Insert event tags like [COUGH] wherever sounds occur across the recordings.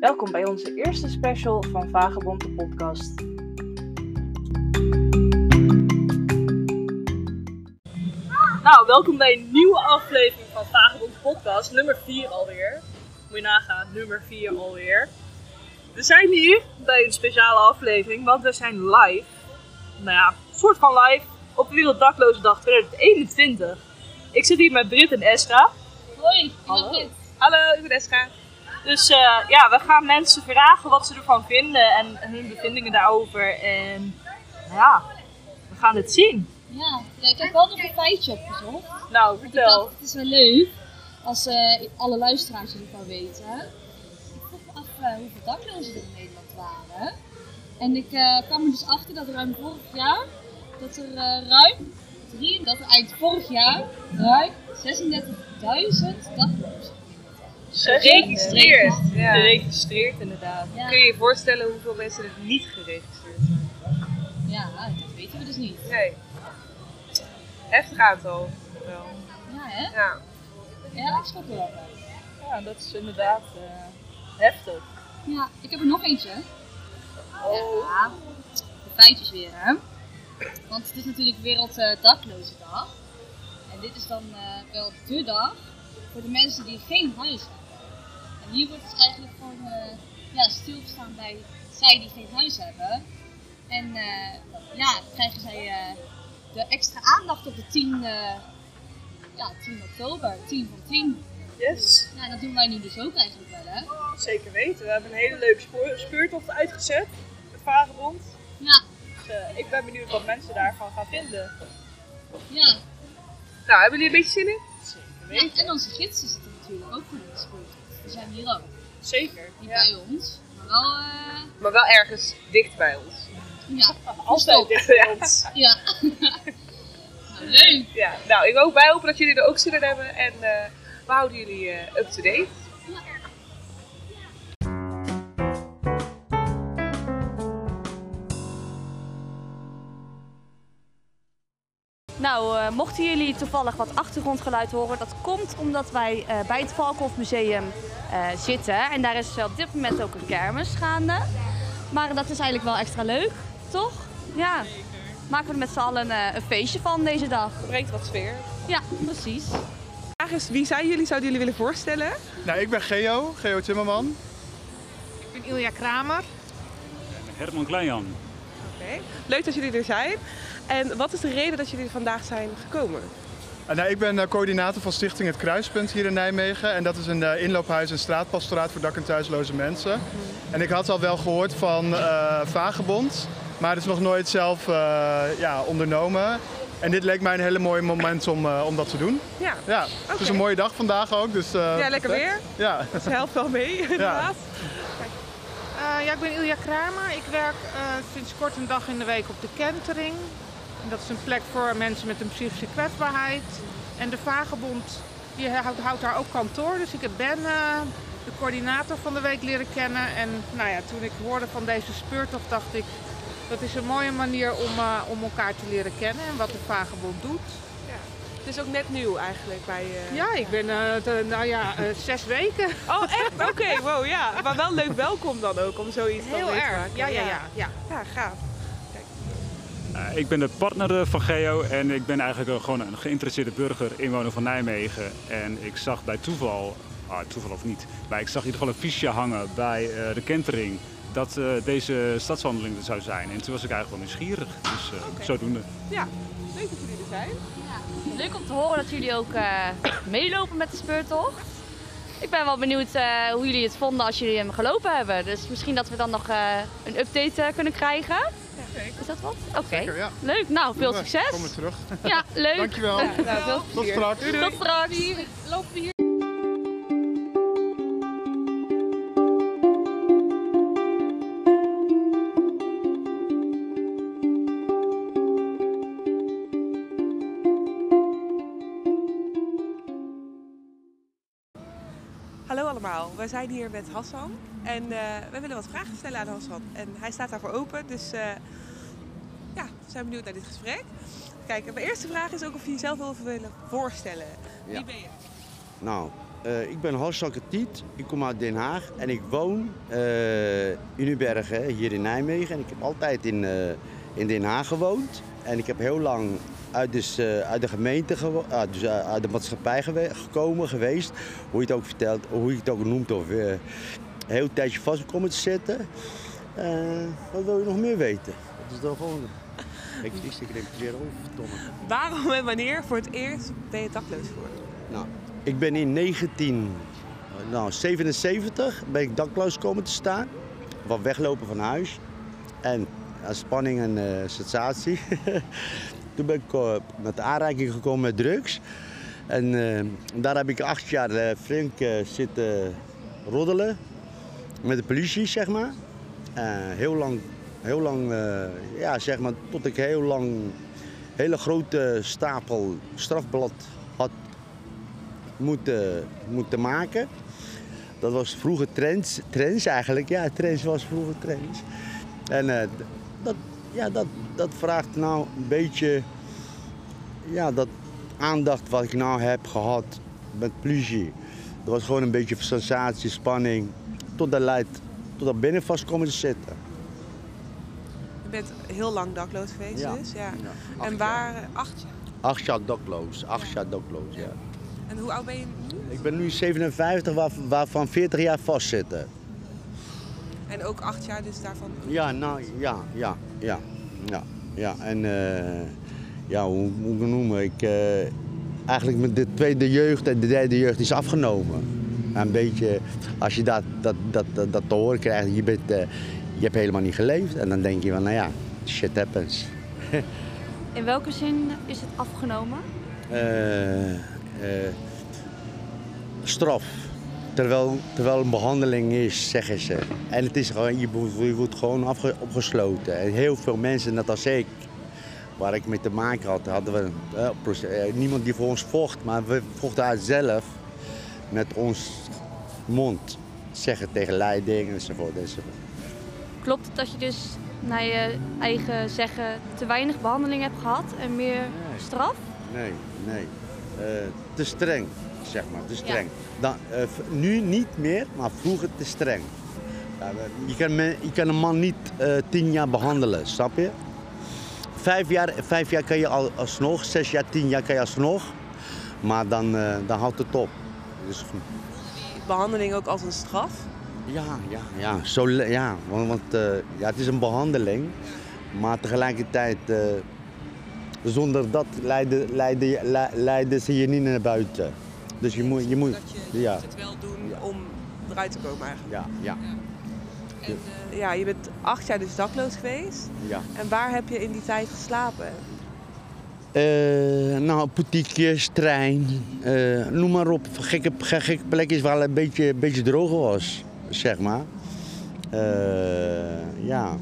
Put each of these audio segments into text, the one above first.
Welkom bij onze eerste special van Vagebond de podcast. Nou, welkom bij een nieuwe aflevering van Vagebond de podcast, nummer 4 alweer. Moet je nagaan, nummer 4 alweer. We zijn hier bij een speciale aflevering, want we zijn live. Nou ja, een soort van live op de Werelddakloze Dag 2021. Ik zit hier met Britt en Esra. Hoi, ik ben Hallo. Brit. Hallo, ik ben Esra. Dus eh, ja, we gaan mensen vragen wat ze ervan vinden en hun bevindingen daarover. En ja, we gaan het zien. Ja, ja, ik heb wel nog een feitje opgezocht. Nou, vertel. dacht, het is wel leuk als eh, alle luisteraars het van weten. Ik vroeg me af eh, hoeveel daklozen er in Nederland waren. En ik kwam er dus achter dat ruim vorig jaar, dat er ruim, drie, dat er eigenlijk vorig jaar ruim 36.000 daklozen Geregistreerd. Ja. Geregistreerd, inderdaad. Ja. Kun je je voorstellen hoeveel mensen er niet geregistreerd zijn? Ja, dat weten we dus niet. Nee. Heftig aantal. Wel. Ja, hè? Ja. Ja, er wel. Ja, dat is inderdaad eh, heftig. Ja, ik heb er nog eentje. Oh. Ja, de feitjes weer, hè. Want het is natuurlijk Wereld Dakloze Dag. En dit is dan eh, wel de dag voor de mensen die geen huis hebben. Hier wordt dus eigenlijk gewoon eh, ja, stilgestaan bij zij die geen huis hebben. En eh, ja, krijgen zij eh, de extra aandacht op de 10, eh, ja, 10 oktober, 10 van 10. Yes, Ja, dat doen wij nu dus ook eigenlijk wel, hè. zeker weten. We hebben een hele leuke spoor- speurtocht uitgezet. Het Vagebond. Ja, Dus ik ben benieuwd wat mensen daarvan gaan vinden. ja. Nou, hebben jullie een beetje zin in? Zeker Ja, en onze gidsen zitten natuurlijk ook voor de speurtocht. Die zijn hier ook. Zeker. Niet Ja. bij ons, maar wel, eh, Maar wel ergens dicht bij ons. ja. [LAUGHS] Altijd dicht bij ons. [LAUGHS] Ja. [LAUGHS] nou, leuk. Ja. Nou, ik hoop, wij hopen dat jullie er ook zin in hebben. En eh, we houden jullie eh, up-to-date. Nou, mochten jullie toevallig wat achtergrondgeluid horen, dat komt omdat wij eh, bij het Valkhof Museum eh, zitten. En daar is op dit moment ook een kermis gaande. Maar dat is eigenlijk wel extra leuk, toch? Ja. Maken we er met z'n allen een, eh, een feestje van deze dag. Brengt wat sfeer. Ja, precies. De vraag is, wie zijn jullie? Zouden jullie willen voorstellen? Nou, ik ben Geo, Geo Timmerman. Ik ben Ilja Kramer. Herman Kleinjan. Oké. Leuk dat jullie er zijn. En wat is de reden dat jullie vandaag zijn gekomen? En, nou, ik ben eh, coördinator van Stichting Het Kruispunt hier in Nijmegen. En dat is een eh, inloophuis en straatpastoraat voor dak- en thuisloze mensen. En ik had al wel gehoord van eh Vagebond, maar het is nog nooit zelf eh, ja, ondernomen. En dit leek mij een hele mooi moment om, eh, om dat te doen. Ja, Ja, het is een mooie dag vandaag ook. Dus, eh, ja lekker perfect. weer. Ja. Dat helpt wel mee, [LAUGHS] inderdaad. Eh, ja, ik ben Ilja Kramer. Ik werk eh, sinds kort een dag in de week op de Kentering. En dat is een plek voor mensen met een psychische kwetsbaarheid. En de Vagebond die houdt, houdt daar ook kantoor. Dus ik heb ben eh, de coördinator van de week leren kennen. En nou ja, toen ik hoorde van deze speurtocht dacht ik... dat is een mooie manier om, eh, om elkaar te leren kennen en wat de Vagebond doet. Het is ook net nieuw eigenlijk bij... eh, Ja, ik ben nou ja, [LAUGHS] zes weken. Oh, echt? Oké, wow, ja. Maar wel leuk welkom dan ook om zoiets dan Heel mee te erg. maken. Ja, ja, ja. ja. Ja, gaaf. Eh, ik ben de partner eh, van Geo en ik ben eigenlijk gewoon een geïnteresseerde burger, inwoner van Nijmegen. En ik zag bij toeval, ah, toeval of niet, maar ik zag in ieder geval een fiche hangen bij eh, de kentering dat eh, deze stadswandeling er zou zijn. En toen was ik eigenlijk wel nieuwsgierig, dus eh, zodoende. Ja, leuk dat jullie er zijn. Leuk om te horen dat jullie ook eh, meelopen met de speurtocht. Ik ben wel benieuwd eh, hoe jullie het vonden als jullie hem gelopen hebben. Dus misschien dat we dan nog eh, een update eh, kunnen krijgen. Is dat wat? Oké. Ja. Leuk. Nou, veel Kom succes. weer terug. Ja, leuk. Dankjewel. Nou, veel Tot straks. Tot straks. Lopen we hier? Hallo allemaal, we zijn hier met Hassan en eh we willen wat vragen stellen aan Hassan. En hij staat daarvoor open, dus eh, we zijn benieuwd naar dit gesprek. Kijk, mijn eerste vraag is ook of je jezelf wil willen voorstellen. Ja. Wie ben je? Nou, Eh, ik ben Hassan Katiet, ik kom uit Den Haag en ik woon eh, in Ubergen, hier in Nijmegen. En ik heb altijd in, eh, in Den Haag gewoond. En ik heb heel lang uit, dus, eh, uit de gemeente, gewo- ah, dus, uit de maatschappij gewe- gekomen, geweest. Hoe je het ook vertelt, hoe je het ook noemt. Of eh, een heel tijdje vast komen te zitten. Eh, wat wil je nog meer weten? Dat is dan gewoon... Ik, ik er even weer verdomme. Waarom en wanneer voor het eerst ben je dakloos geworden? Nou, ik ben in 1977 ben ik dakloos komen te staan. Van weglopen van huis. En spanning en eh, sensatie. [LAUGHS] Toen ben ik eh, met de aanraking gekomen met drugs. En eh, daar heb ik acht jaar flink zitten roddelen. Met de politie, zeg maar. Heel lang, heel lang eh, ja, zeg maar, tot ik heel lang hele grote stapel strafblad had moeten, moeten maken. Dat was vroeger trends, trends eigenlijk. Ja, trends was vroeger trends. En eh, dat, ja, dat, dat vraagt nou een beetje ja, dat aandacht wat ik nou heb gehad met politie. Dat was gewoon een beetje sensatie, spanning. Tot dat leidt, tot dat binnen vast komen te zitten. Je bent heel lang dakloos geweest Ja. dus. Ja. en waar? Acht jaar. Acht jaar dakloos, acht jaar dakloos, ja. En hoe oud ben je nu? Ik ben nu 57, waar, waarvan 40 jaar vastzitten. En ook acht jaar dus daarvan. Ja, nou, ja, ja, ja, ja, ja. En eh, ja, hoe moet ik het noemen? Ik, eh, eigenlijk met de tweede jeugd en de derde jeugd is afgenomen. Een beetje, als je dat, dat, dat, dat, te horen krijgt, je, bent, eh, je hebt helemaal niet geleefd. En dan denk je van, nou ja, shit happens. [LAUGHS] In welke zin is het afgenomen? eh, straf. Terwijl, terwijl een behandeling is, zeggen ze. En het is gewoon, je wordt, je wordt gewoon afge- opgesloten. En heel veel mensen, net als ik, waar ik mee te maken had, hadden we eh, niemand die voor ons vocht, maar we vochten uit zelf met ons mond. Zeggen tegen leiding enzovoort. enzovoort. Klopt het dat je dus naar je eigen zeggen te weinig behandeling hebt gehad en meer straf? Nee, nee. Eh, te streng, zeg maar, te streng. Dan, eh, nu niet meer, maar vroeger te streng. Ja, je, kan me- je kan een man niet eh, tien jaar behandelen, snap je? Vijf jaar, vijf jaar kan je al, alsnog, zes jaar, tien jaar kan je alsnog. Maar dan, eh, dan houdt het op. Dus, Die behandeling ook als een straf. Ja, ja, ja. Zo, ja want, want eh, ja, het is een behandeling. Maar tegelijkertijd, eh, zonder dat leiden, leiden, le- leiden ze je niet naar buiten. Dus je moet, je moet je ja, het wel doen om eruit te komen eigenlijk. ja, ja, En, eh, ja, je bent acht jaar dus dakloos geweest. ja. En waar heb je in die tijd geslapen? Nou, boutiquejes, trein, noem maar op. Gekke, ge- gekke plekjes waar het een beetje, een beetje droger was, zeg maar. Eh, ja,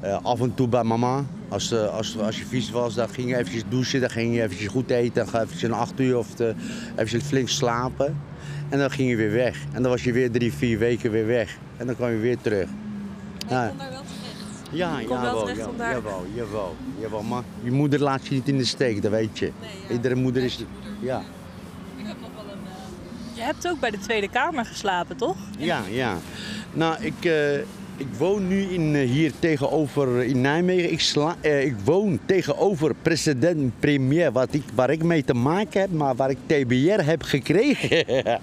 Eh, af en toe bij mama. Als, eh, als, als je vies was, dan ging je eventjes douchen, dan ging je eventjes goed eten. Dan ga je eventjes een acht uur of de, eventjes flink slapen. En dan ging je weer weg. En dan was je weer drie, vier weken weer weg. En dan kwam je weer terug. Ja. daar wel terecht. Ja, Je komt wel jawel, terecht ja, om daar- jawel, jawel, jawel. Maar je moeder laat je niet in de steek, dat weet je. Iedere moeder is... Ja, Ik heb nog wel een... eh, Je hebt ook bij de Tweede Kamer geslapen, toch? ja, ja. Nou, ik, eh, ik woon nu in, eh, hier tegenover in Nijmegen. Ik, sla, eh, ik woon tegenover president-premier, wat ik, waar ik mee te maken heb, maar waar ik TBR heb gekregen. [LAUGHS] en eh,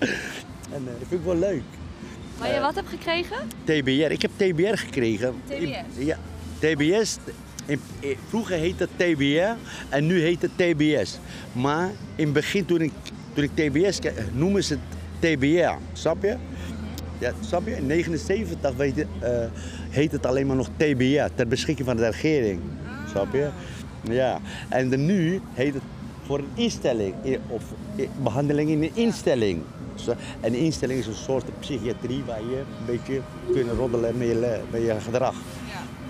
dat vind ik wel leuk. Waar je wat hebt gekregen? TBR. Ik heb TBR gekregen. In- ja, TBS. In, in- vroeger heette het TBR en nu heet het TBS. Maar in het begin toen ik, toen ik TBS kreeg, noemen ze het TBR. Snap je? Ja, snap je? In 79 weet je, eh, heet het alleen maar nog TBR, ter beschikking van de regering. Snap je? Ja. En de, nu heet het voor een instelling, i- of behandeling in een instelling. En een instelling is een soort psychiatrie waar je een beetje kunt roddelen met je, met je gedrag.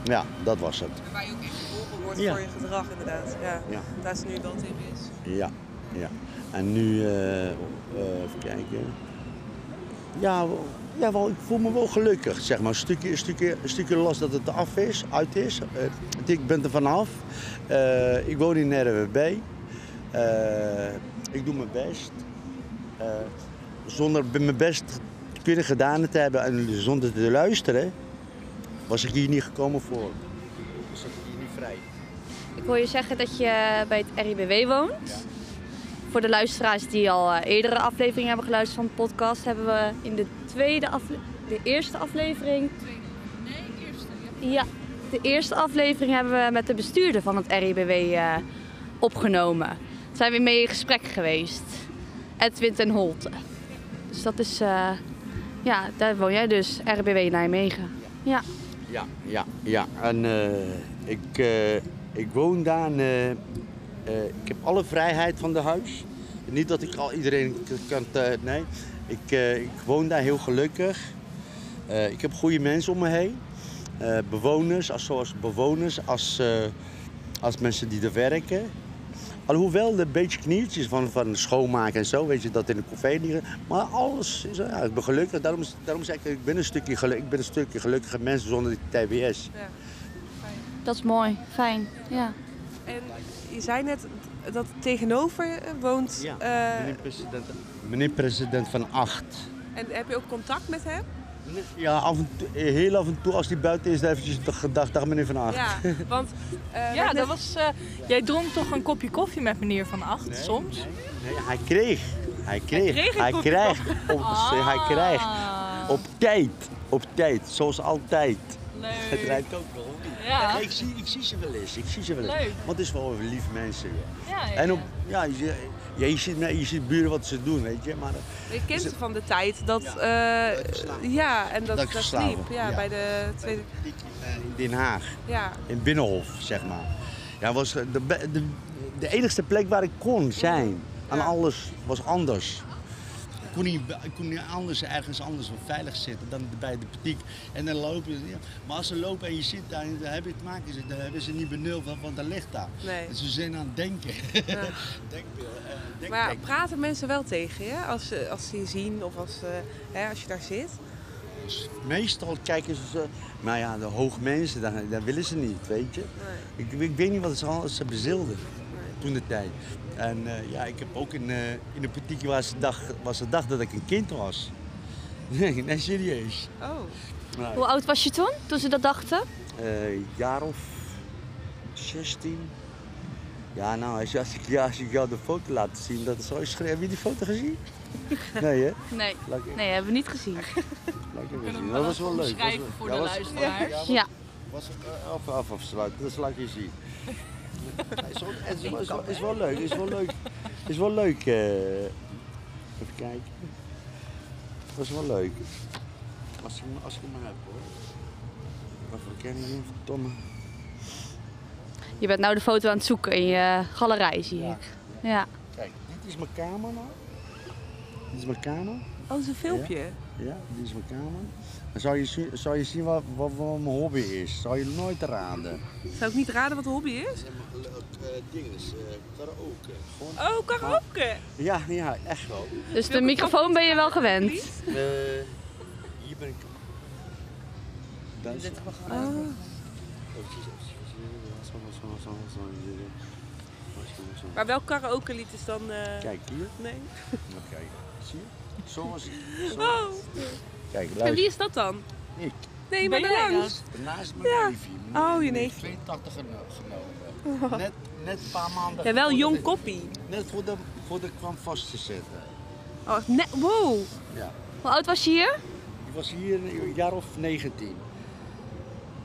Ja. Ja, dat was het. Waar je ook echt geholpen wordt Ja. voor je gedrag inderdaad. Ja. Ja. Daar is nu wel TBS. Ja, ja. En nu, eh, eh, even kijken. Ja, ja wel, ik voel me wel gelukkig, zeg maar. Een stukje, een stukje, een stukje last dat het af is, uit is. Eh, ik ben er vanaf. Ik woon in RWB. Ik doe mijn best. Zonder mijn best kunnen gedaan te hebben en zonder te luisteren, was ik hier niet gekomen voor. Dus zat ik hier niet vrij. Ik wil je zeggen dat je bij het RIBW woont. Voor de luisteraars die al eh, eerdere afleveringen hebben geluisterd van de podcast, hebben we in de tweede afle de eerste aflevering. Nee, eerste. Ja, de eerste aflevering hebben we met de bestuurder van het RIBW eh, opgenomen. Daar zijn we mee in gesprek geweest. Edwin ten Holte. Dus dat is, eh, ja, daar woon jij dus, RIBW Nijmegen. Ja. Ja, ja, ja. En eh, ik, ik woon daar eh, ik heb alle vrijheid van de huis. Niet dat ik al iedereen kan, nee. Ik, eh, ik woon daar heel gelukkig. Eh, ik heb goede mensen om me heen. Eh, bewoners, als, zoals bewoners, als, eh, als mensen die er werken. Alhoewel een beetje kniertjes van, van schoonmaken en zo, weet je, dat in de café niet. Maar alles is, ja, ik ben gelukkig. Daarom, is- daarom zeg ik, ik ben een stukje, geluk, ik ben een stukje gelukkige mens zonder die TBS. Dat is mooi, fijn. Ja. En je zei net dat tegenover woont. Ja, eh, meneer president, meneer president van acht. en heb je ook contact met hem? Ja, af en toe, heel af en toe als hij buiten is, dan eventjes de dag, dag meneer van acht. Ja, [LAUGHS] want eh, Ja, net- dat was, eh, jij dronk toch een kopje koffie met meneer Van Acht soms? Nee, hij kreeg. Hij kreeg. kreeg een hij krijgt. Op, Hij krijgt. Ah, Op tijd. Op tijd. Zoals altijd. Het leuk. rijdt ook nog. Ja. Ik, zie, ik zie ze wel eens. Ik zie ze wel eens. Leuk. Want het is wel lief mensen. Ja. En op, ja. je, ja, je, ziet, je ziet buren wat ze doen, weet je. Maar je kent ze van de tijd dat. Ja. eh, ja, en dat, Dat dat, sliep. Ja, bij de tweede. in Den Haag. Ja. In Binnenhof, zeg maar. Ja, was de, de, de enigste plek waar ik kon zijn. En Ja. alles was anders. Ik kon, niet, kon niet anders, ergens anders wat veilig zitten dan bij de boutique. En dan lopen ze. Ja. Maar als ze lopen en je zit daar, dan heb je te maken. Dan hebben ze niet benul van, want dat ligt daar. Nee. Dus ze zijn aan het denken. [LAUGHS] Denk, eh, denk, Maar ja, denk. praten mensen wel tegen je als ze, als ze je zien of als, eh, hè, als je daar zit? Dus meestal kijken ze. Maar ja, de hoog mensen, daar, daar willen ze niet, weet je. Ik, ik weet niet wat ze, al- ze bezilden toen de tijd. En eh, ja, ik heb ook in, eh, in de boutique waar ze, dacht, waar ze dacht dat ik een kind was. [LAUGHS] Nee, nee serieus. Oh. Nou, Hoe oud was je toen, toen ze dat dachten? eh, jaar of 16. Ja, nou, als, ik, ja, als ik jou de foto laat zien, dat is zo schreeuwen. Heb je die foto gezien? [LAUGHS] Nee, hè? Nee. Nee, hebben we niet gezien. zien. [LAUGHS] Dat was wel leuk. Omschrijven Was- voor ja, de was- luisteraars. was- Ja. Was het eh, af, af afsluiten, dat laat ik je zien. Ja, is, wel, het is, wel, is, [LAUGHS] wel, is wel leuk, is wel leuk. Is wel leuk. eh. even kijken. Dat is wel leuk. Als ik, als ik hem maar heb hoor. Wat ken ik hier? Verdomme. Je bent nou de foto aan het zoeken in je galerij, zie Ja. ik. Ja. Kijk, dit is mijn kamer nou. Dit is mijn kamer. Oh, dat is een filmpje. Ja, dit is mijn kamer. Dan zou je, zou je zien wat, wat, wat mijn hobby is. Zou je nooit raden. Zou ik niet raden wat de hobby is? dingen, karaoke. Gewoon Oh, karaoke. Ja, ja, echt wel. Dus de microfoon ben je wel gewend. Eh, hier ben ik. Oh. Maar welk karaoke lied is dan... eh, Kijk hier. Nee. Oké. Zie je? Zo was het. Zo. Oh, Kijk, en wie luister. is dat dan? Ik. Nee, maar jij langs. Naast mijn Ja. neefje. Oh, je neefje. heeft 82 geno- genomen. Net, net een paar maanden. Ja, wel jong koppie. Net voordat, voordat ik kwam vast te zitten. Oh, ne- wow. Ja. Hoe oud was je hier? Ik was hier een jaar of 19.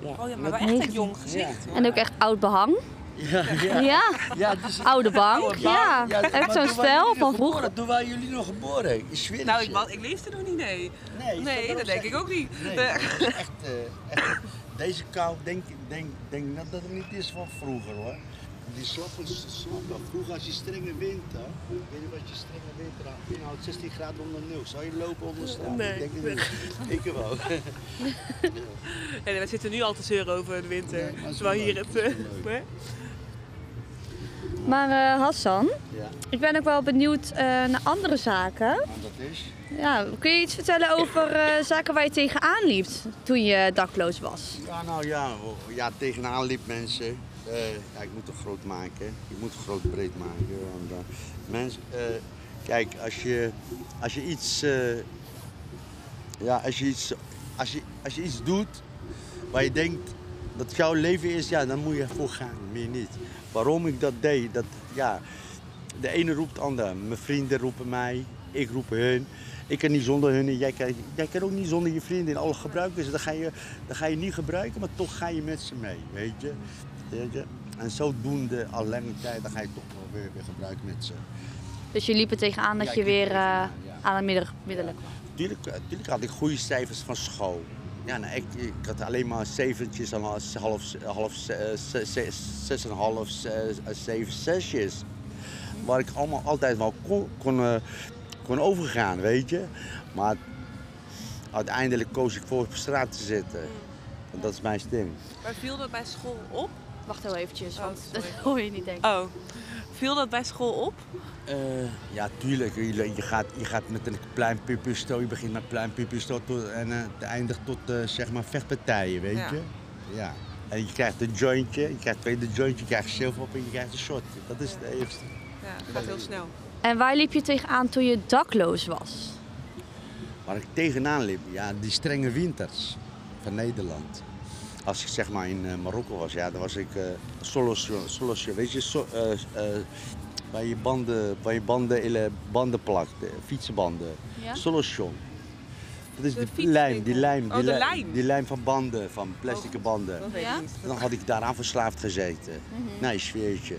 Ja, Oh ja, maar Net- wel echt een jong gezicht. Ja. En ook echt oud behang. Ja, ja. Ja. ja is- Oude bank. Oude Ja. bank. Echt zo'n toen waren stijl jullie van nog vroeger. geboren. Toen waren jullie nog geboren. Ik zweer het Nou, ik, ik leefde nog niet, nee. Nee, dat denk ik ook niet. Nee, is echt, [LAUGHS] eh, echt. Deze kou, denk, denk, denk dat dat het niet is van vroeger hoor. Die slappe, slappe. Vroeger als je strenge winter, weet je wat je strenge winter inhoudt, 16 graden onder nul. Zou je lopen onder straat? Nee. Ik denk het niet. [LAUGHS] Ik wel. Nee, we zitten nu al te zeuren over de winter. Nee, maar het is Terwijl hier leuk, het... het is eh, wel leuk. hè? Maar eh, Hassan, Ja, ik ben ook wel benieuwd eh, naar andere zaken. en dat is. Ja, kun je iets vertellen over eh, zaken waar je tegenaan liep toen je dakloos was? Ja, nou ja, oh, ja tegenaan liep mensen. Ja, ik moet het groot maken. Ik moet het groot breed maken. Want, mensen, Kijk, als je, als je iets. ja, als je iets. Als je, als je iets doet waar je denkt dat jouw leven is, ja, dan moet je ervoor gaan, meer niet. Waarom ik dat deed, dat, ja, de ene roept de ander. Mijn vrienden roepen mij, ik roep hun. Ik kan niet zonder hun en jij kan, jij kan ook niet zonder je vrienden. Al gebruiken ze, dan ga, je, dan ga je niet gebruiken, maar toch ga je met ze mee, weet je. Weet je? En zodoende, al lange tijd, dan ga je toch wel weer, weer gebruiken met ze. Dus je liep er tegenaan dat Ja, je er weer eh, tegenaan, ja. aan de middelen kwam. Tuurlijk, tuurlijk had ik goede cijfers van school. Ja, nou, ik, ik had alleen maar zeventjes en half, half, half eh, ze- ze- zes en half, eh, zeven, zesjes. Waar ik allemaal altijd wel kon, kon, eh, kon overgaan, weet je. Maar uiteindelijk koos ik voor op straat te zitten. En dat is mijn stem. Maar viel dat bij school op? Wacht heel eventjes, Oh, want dat [LAUGHS] hoor je niet denk ik. Oh, viel dat bij school op? Eh, ja, tuurlijk. Je, je, gaat, je gaat met een klein pipistool, je begint met een klein en eh, het eindigt tot eh, zeg maar vechtpartijen, weet Ja. je? Ja. En je krijgt een jointje, je krijgt tweede jointje, je krijgt zilver op en je krijgt een shot. Dat is de eerste. Ja, dat gaat heel snel. En waar liep je tegenaan toen je dakloos was? Waar ik tegenaan liep, ja, die strenge winters van Nederland. Als ik zeg maar in eh, Marokko was, ja, dan was ik eh solosje, solosje, weet je, so, eh, eh, waar je banden, waar je banden, banden plakt, eh, fietsenbanden. Ja? Dat is De die fietswinkel. lijm, die lijm, Oh, die, li- lijm. die lijm van banden, van plastic banden. Dat weet Ja? Dan had ik daaraan verslaafd gezeten. Nee, ik zweer het je.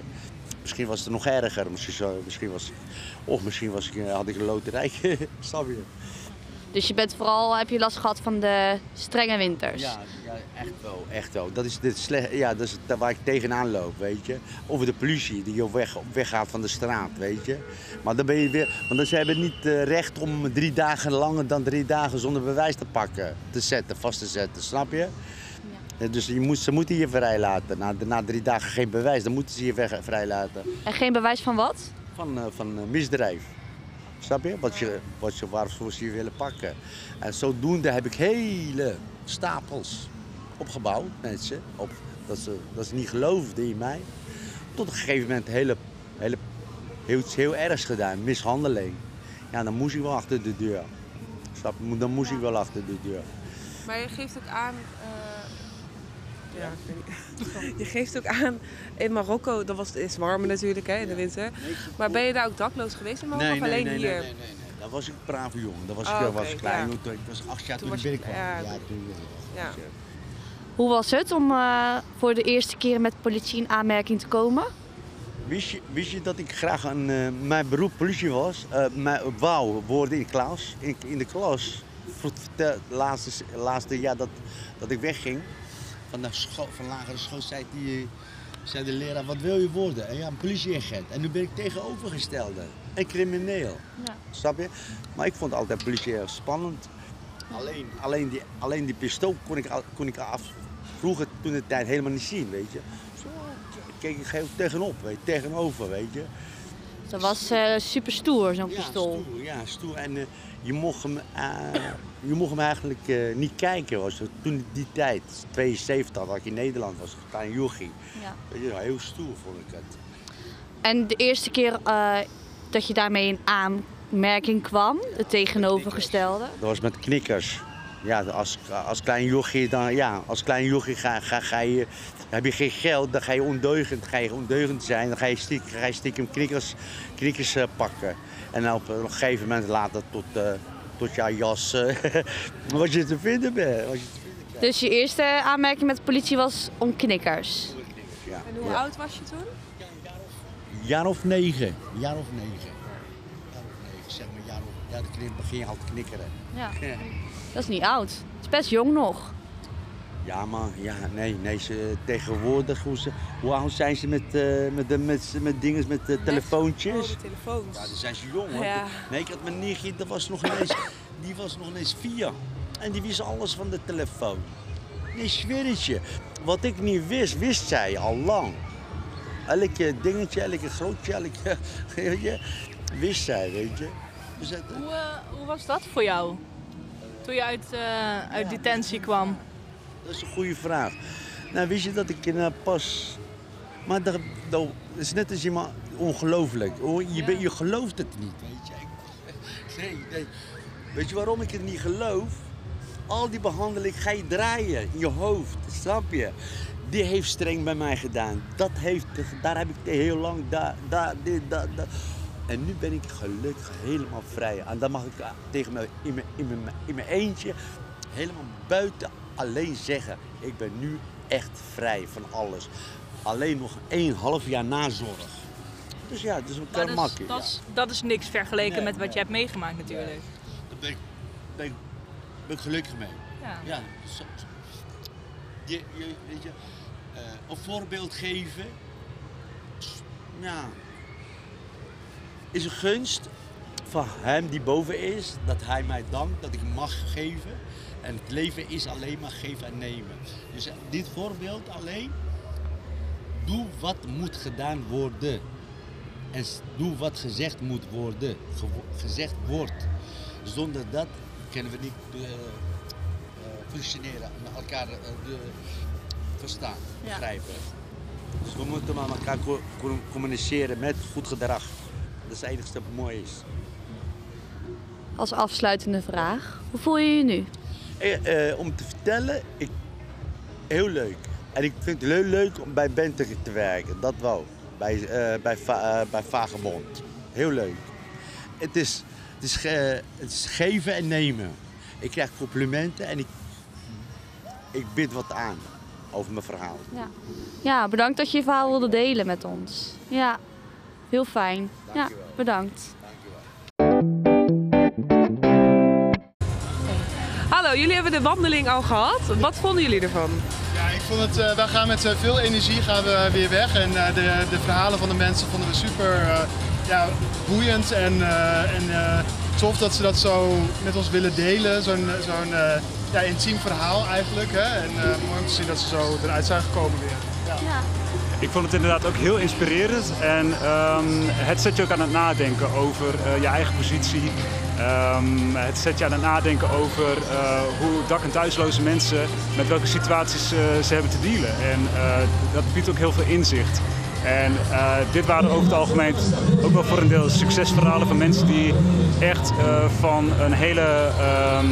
Misschien was het nog erger. Misschien, zo, misschien was, of misschien was ik, eh, had ik een loterij. [LAUGHS] Snap je? Dus je bent vooral, heb je last gehad van de strenge winters? Ja, ja, echt wel, echt wel. Dat is, dit slecht, ja, dat is het waar ik tegenaan loop, weet je. Over de politie die op weg, op weg gaat van de straat, weet je. Maar dan ben je weer, want ze hebben niet eh, recht om drie dagen langer dan drie dagen zonder bewijs te pakken, te zetten, vast te zetten, snap je? Ja, Dus je moet, ze moeten je vrijlaten. Na, na drie dagen geen bewijs, dan moeten ze je weg- vrijlaten. En geen bewijs van wat? Van, eh, van eh, misdrijf. Snap je? Wat je, wat je, waarvoor ze willen pakken. En zodoende heb ik hele stapels opgebouwd, mensen. Op, dat, ze, dat ze niet geloofden in mij. Tot op een gegeven moment hele, hele, heel, heel ergs gedaan, mishandeling. Ja, dan moest ik wel achter de deur. Snap je? Dan moest ik wel achter de deur. Maar je geeft ook aan. eh, ja, ik weet niet. je geeft ook aan in Marokko, dat was, is warmer natuurlijk hè, in de winter. Maar ben je daar ook dakloos geweest in Marokko of alleen nee, hier? Nee, nee, nee, nee. Dat was ik een brave jongen. Dat was, Oh, ik oké, was klein. ja. Toen, ik was acht jaar Toen ik binnenkwam. ja, Ja, toen- Ja. Hoe was het om eh, voor de eerste keer met politie in aanmerking te komen? Wist je, wist je dat ik graag een, eh, mijn beroep politie was? Eh mijn, wou worden in klas. In, in de klas. Voor het laatste, laatste jaar dat, dat ik wegging van de school, van lagere school, zei, die, zei de leraar, wat wil je worden? En ja, een politieagent. En nu ben ik tegenovergestelde. Een crimineel. Ja. Snap je? Maar ik vond altijd politie erg spannend. Alleen, alleen, die, alleen die pistool kon ik, kon ik af, vroeger toen de tijd helemaal niet zien, weet je. Zo keek ik heel tegenop, weet je, tegenover, weet je. Dat was eh, super stoer, zo'n pistool. stoer, ja, stoer. En eh, je, mocht hem, eh, je mocht hem eigenlijk niet kijken. Was het. Toen die tijd, 72, dat ik in Nederland was, een klein jochie. Ja. Heel stoer vond ik het. En de eerste keer dat je daarmee in aanmerking kwam, het tegenovergestelde. Dat was met knikkers. Ja, als, als klein jochie, dan, ja, als klein jochie ga, ga, ga je, heb je geen geld, dan ga je ondeugend, ga je ondeugend zijn. Dan ga je stiekem, ga je stiekem knikkers, knikkers eh, pakken. En dan op een gegeven moment later tot, eh, tot jouw jas, eh, [LAUGHS] wat je te vinden bent. Wat je te vinden krijgt. Dus je eerste aanmerking met de politie was om knikkers. Ja. En hoe Ja. oud was je toen? jaar of negen. Jaar of negen. Jaar of negen, zeg maar. Jaar of, ja, dan knik- begin je al te knikkeren. Ja. Ja. [LAUGHS] Dat is niet oud. Het is best jong nog. Ja, maar ja, nee, nee, ze, tegenwoordig, hoe, ze, hoe oud zijn ze met, eh met, de, met, met dingen, met de telefoontjes? Oh, de telefoons. Ja, dan zijn ze jong hoor. Ja. Nee, ik had mijn nichtje, dat was nog ineens, die was nog ineens vier. En die wist alles van de telefoon. Nee, zweer het je. Wat ik niet wist, wist zij al lang. Elke dingetje, elke grootje, elke, [LAUGHS] weet je, wist zij, weet je. Dus Hoe, eh, hoe was dat voor jou? Toen je uit, eh, uit detentie kwam? Dat is een goede vraag. Nou, wist je dat ik uh, pas. Maar dat, dat is net als iemand. ongelooflijk. Je, ben- je gelooft het niet, weet je. Ik- [LAUGHS] Nee, nee. Weet je waarom ik het niet geloof? Al die behandeling ga je draaien in je hoofd, snap je? Die heeft streng bij mij gedaan. Dat heeft, daar heb ik heel lang, daar, daar, dit, dat, dat. En nu ben ik gelukkig helemaal vrij. En dan mag ik eh, tegen me in mijn, in mijn, in mijn eentje helemaal buiten alleen zeggen. Ik ben nu echt vrij van alles. Alleen nog een half jaar nazorg. Dus ja, het is een klein dat, is, makkie. dat, is, dat is niks vergeleken Nee, met wat nee. je hebt meegemaakt natuurlijk. Daar ben ik, ben, ik, ben ik gelukkig mee. Ja. Ja, zo, zo. Je, je, weet je, eh, een voorbeeld geven, ja, is een gunst van hem die boven is, dat hij mij dankt, dat ik mag geven. En het leven is alleen maar geven en nemen. Dus dit voorbeeld alleen, doe wat moet gedaan worden. En doe wat gezegd moet worden, gezegd wordt. Zonder dat kunnen we niet eh, eh, functioneren en elkaar eh, de, verstaan, Ja. begrijpen. Dus we moeten met elkaar co- co- communiceren met goed gedrag. Dat is het enige wat mooi is. Als afsluitende vraag, hoe voel je je nu? Eh, eh, om te vertellen, ik, heel leuk. En ik vind het heel leuk om bij Bente te werken, dat wel. Bij, eh, bij, Va- bij Vagebond. Heel leuk. Het is, het, is ge- het is geven en nemen. Ik krijg complimenten en ik, ik bid wat aan over mijn verhaal. Ja. ja, bedankt dat je je verhaal wilde delen met ons. Ja, heel fijn. Ja, Dankjewel. bedankt. Hallo, jullie hebben de wandeling al gehad. Wat vonden jullie ervan? Ja, ik vond het, eh, wij gaan met eh, veel energie gaan we weer weg. En eh, de, de verhalen van de mensen vonden we super eh, ja, boeiend en, eh, en eh, tof dat ze dat zo met ons willen delen. Zo'n zo'n eh, ja, intiem verhaal eigenlijk. Hè? En eh, mooi om te zien dat ze zo eruit zijn gekomen weer. Ja. Ik vond het inderdaad ook heel inspirerend en ehm, het zet je ook aan het nadenken over eh, je eigen positie. Ehm, het zet je aan het nadenken over eh, hoe dak- en thuisloze mensen, met welke situaties eh, ze hebben te dealen. En eh, dat biedt ook heel veel inzicht. En dit waren over het algemeen ook wel voor een deel succesverhalen van mensen die echt van een hele ehm,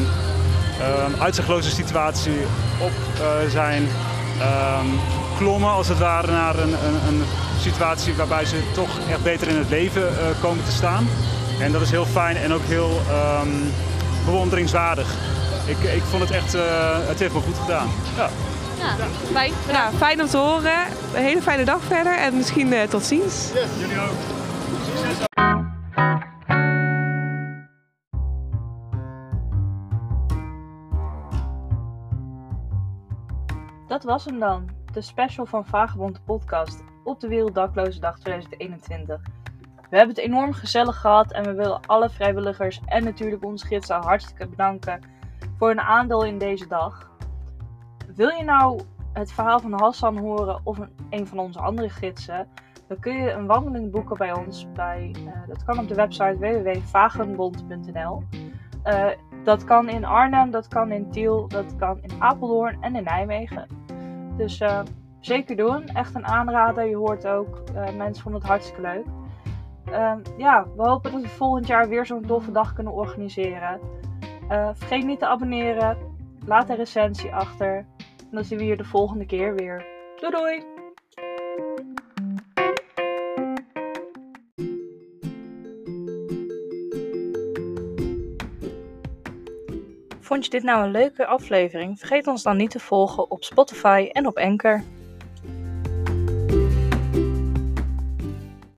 ehm, uitzichtloze situatie op zijn ehm, klommen, als het ware, naar een, een, een situatie waarbij ze toch echt beter in het leven komen te staan. En dat is heel fijn en ook heel ehm, bewonderingswaardig. Ik, ik vond het echt, eh, het heeft me goed gedaan. Ja. Ja, fijn. Ja, fijn om te horen. Een hele fijne dag verder en misschien eh, tot ziens. Jullie ook. Dat was hem dan. De special van Vagebond podcast op de Werelddakloze Dag 2021. We hebben het enorm gezellig gehad en we willen alle vrijwilligers en natuurlijk onze gidsen hartstikke bedanken voor hun aandeel in deze dag. Wil je nou het verhaal van Hassan horen of een, van onze andere gidsen? Dan kun je een wandeling boeken bij ons. Bij, eh, dat kan op de website www.vagenbond.nl. Eh, dat kan in Arnhem, dat kan in Tiel, dat kan in Apeldoorn en in Nijmegen. Dus eh, zeker doen. Echt een aanrader. Je hoort ook, mensen vonden het hartstikke leuk. Ehm, ja, we hopen dat we volgend jaar weer zo'n toffe dag kunnen organiseren. Eh, vergeet niet te abonneren. Laat een recensie achter. En dan zien we je de volgende keer weer. Doei doei! Vond je dit nou een leuke aflevering? Vergeet ons dan niet te volgen op Spotify en op Anchor.